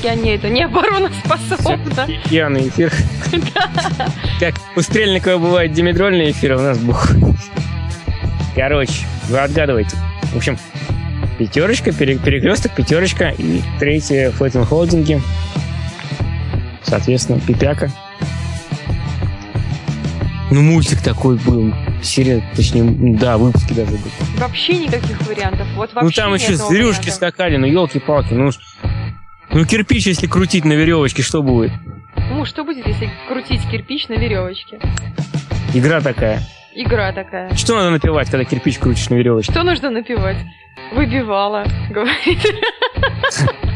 A: я не это, не обороноспособна.
C: Пьяный эфир. Как у Стрельникова бывает димедрольный эфир, а у нас бух. Короче, вы отгадываете. В общем, пятерочка, пере- перекресток, пятерочка и третье флотинг холдинги. Соответственно, пипяка. Ну, мультик такой был. серия, точнее, да, выпуски даже были.
A: Вообще никаких вариантов. Вот вообще
C: Ну там еще зверюшки
A: варианта.
C: скакали, ну елки-палки, ну ну кирпич, если крутить на веревочке, что будет?
A: Ну, что будет, если крутить кирпич на веревочке?
C: Игра такая.
A: Игра такая.
C: Что надо напевать, когда кирпич крутишь на веревочке?
A: Что нужно напевать? Выбивала, говорит.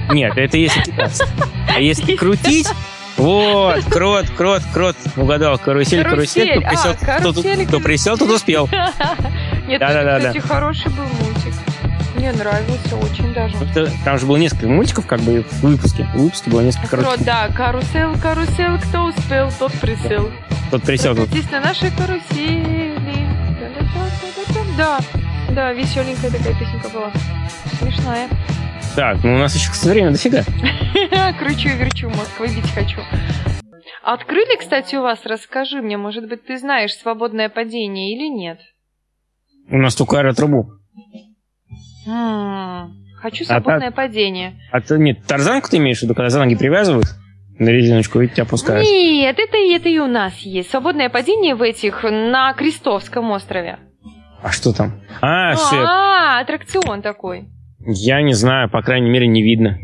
C: Нет, это если кидаться. А если крутить, вот, крот, крот, крот, угадал, карусель, карусель, кто
A: Карусель,
C: присел,
A: а,
C: кто,
A: карусель,
C: кто присел, тот успел.
A: Нет,
C: Да-да-да-да.
A: это, кстати, хороший был мультик. Мне нравился очень даже.
C: Это- Там же было несколько мультиков, как бы, в выпуске. В выпуске было несколько коротких.
A: да, карусель, карусель, кто успел, тот присел.
C: Тот присел, тут.
A: Прокатись на нашей карусели. Да, да, веселенькая такая песенка была. Смешная.
C: Так, ну у нас еще, кстати, время дофига.
A: Кручу и верчу, мозг выбить хочу. Открыли, кстати, у вас, расскажи мне, может быть, ты знаешь свободное падение или нет?
C: У нас только аэротрубу.
A: Хочу
C: А
A: свободное падение.
C: А ты, нет, тарзанку ты имеешь в виду, когда за ноги привязывают на резиночку и тебя опускают?
A: Нет, это, это и у нас есть. Свободное падение в этих на Крестовском острове.
C: А что там? А, все,
A: А, аттракцион такой.
C: я не знаю, по крайней мере, не видно.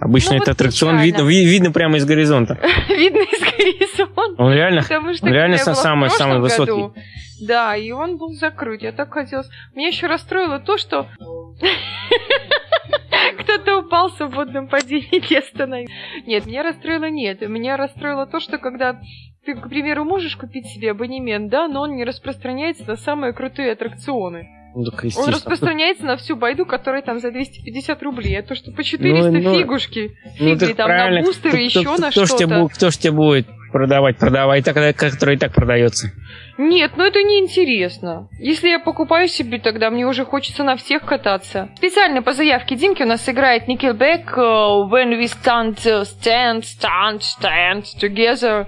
C: Обычно
A: Ну,
C: это
A: вот
C: аттракцион
A: печально.
C: видно, ви- видно прямо из горизонта.
A: Видно из горизонта.
C: Он реально,
A: Потому что
C: он реально самый, самый высокий.
A: году, Да, и он был закрыт. Я так хотелось. Меня еще расстроило то, что кто-то упал в свободном падении не остановился. Нет, меня расстроило нет. Меня расстроило то, что когда ты, к примеру, можешь купить себе абонемент, да, но он не распространяется на самые крутые аттракционы.
C: Ну, так,
A: Он распространяется на всю байду, которая там за 250 рублей. А то, что по 400
C: Ну, ну,
A: фигушки,
C: Ну,
A: фигли
C: так
A: там
C: правильно.
A: на бустеры,
C: Кто-
A: еще
C: кто-
A: на что-то.
C: Кто ж тебе будет продавать, продавать, так, который и так продается?
A: Нет, ну это неинтересно. Если я покупаю себе, тогда мне уже хочется на всех кататься. Специально по заявке Димки у нас играет Nickelback э, When We Stand, Stand, Stand, Stand Together.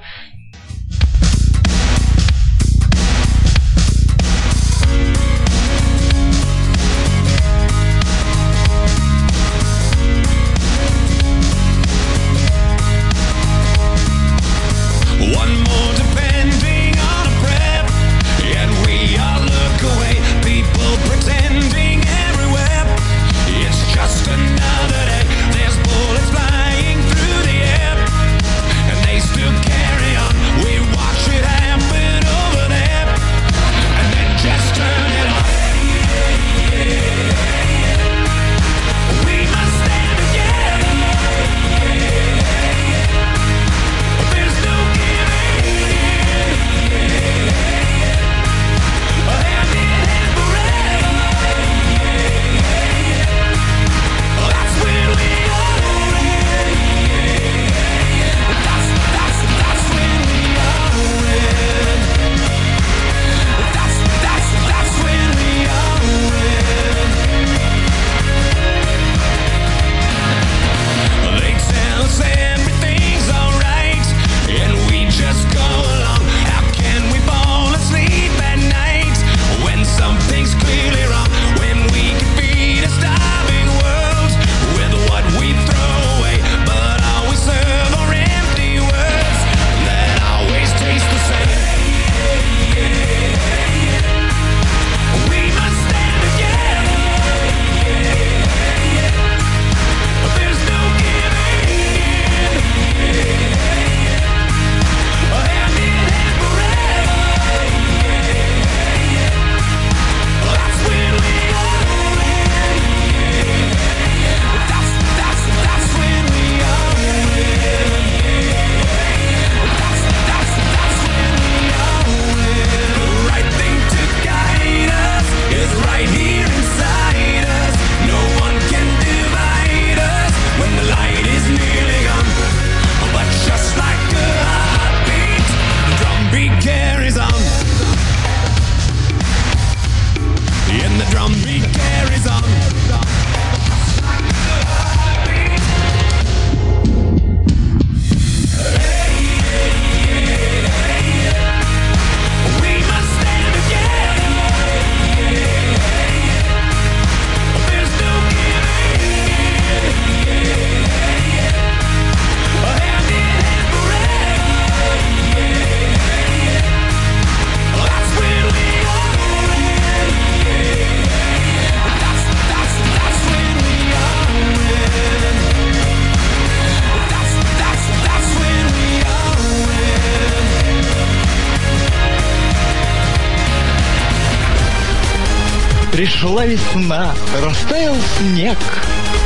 E: Пришла весна, растаял снег.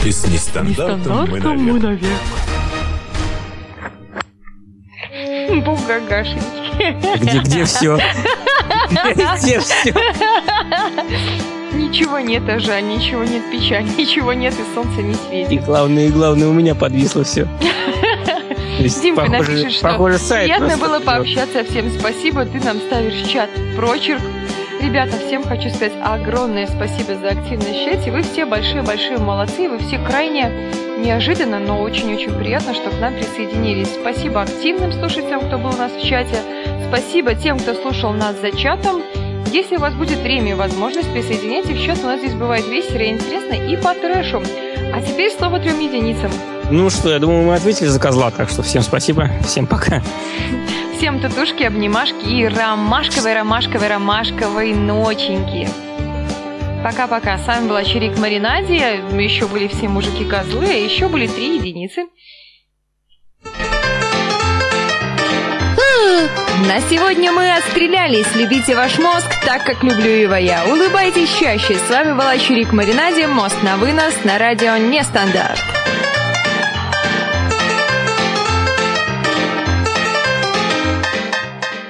F: И с нестандартом мы навек.
A: Бугагашеньки.
C: Где, где все? Где все?
A: Ничего нет, а жаль, ничего нет, печаль, ничего нет, и солнце не
C: И
A: светит.
C: главное, и главное, у меня подвисло все.
A: Димка напишет, что
C: похоже, сайт
A: приятно было пообщаться, всем спасибо, ты нам ставишь чат прочерк. Ребята, всем хочу сказать огромное спасибо за активность в. Вы все большие-большие молодцы, вы все крайне неожиданно, но очень-очень приятно, что к нам присоединились. Спасибо активным слушателям, кто был у нас в чате. Спасибо тем, кто слушал нас за чатом. Если у вас будет время и возможность, присоединяйтесь в чат. У нас здесь бывает весело и интересно и по трэшу. А теперь слово трем единицам.
C: Ну что, я думаю, мы ответили за козла, так что всем спасибо, всем пока.
A: Всем татушки, обнимашки и ромашковой, ромашковой, ромашковой ноченьки. Пока-пока. С вами была Чирик Маринаде. Еще были все мужики-козлы, а еще были три единицы. На сегодня мы отстрелялись. Любите ваш мозг так, как люблю его я. Улыбайтесь чаще. С вами была Чирик Маринаде. Мост на вынос на радио Нестандарт.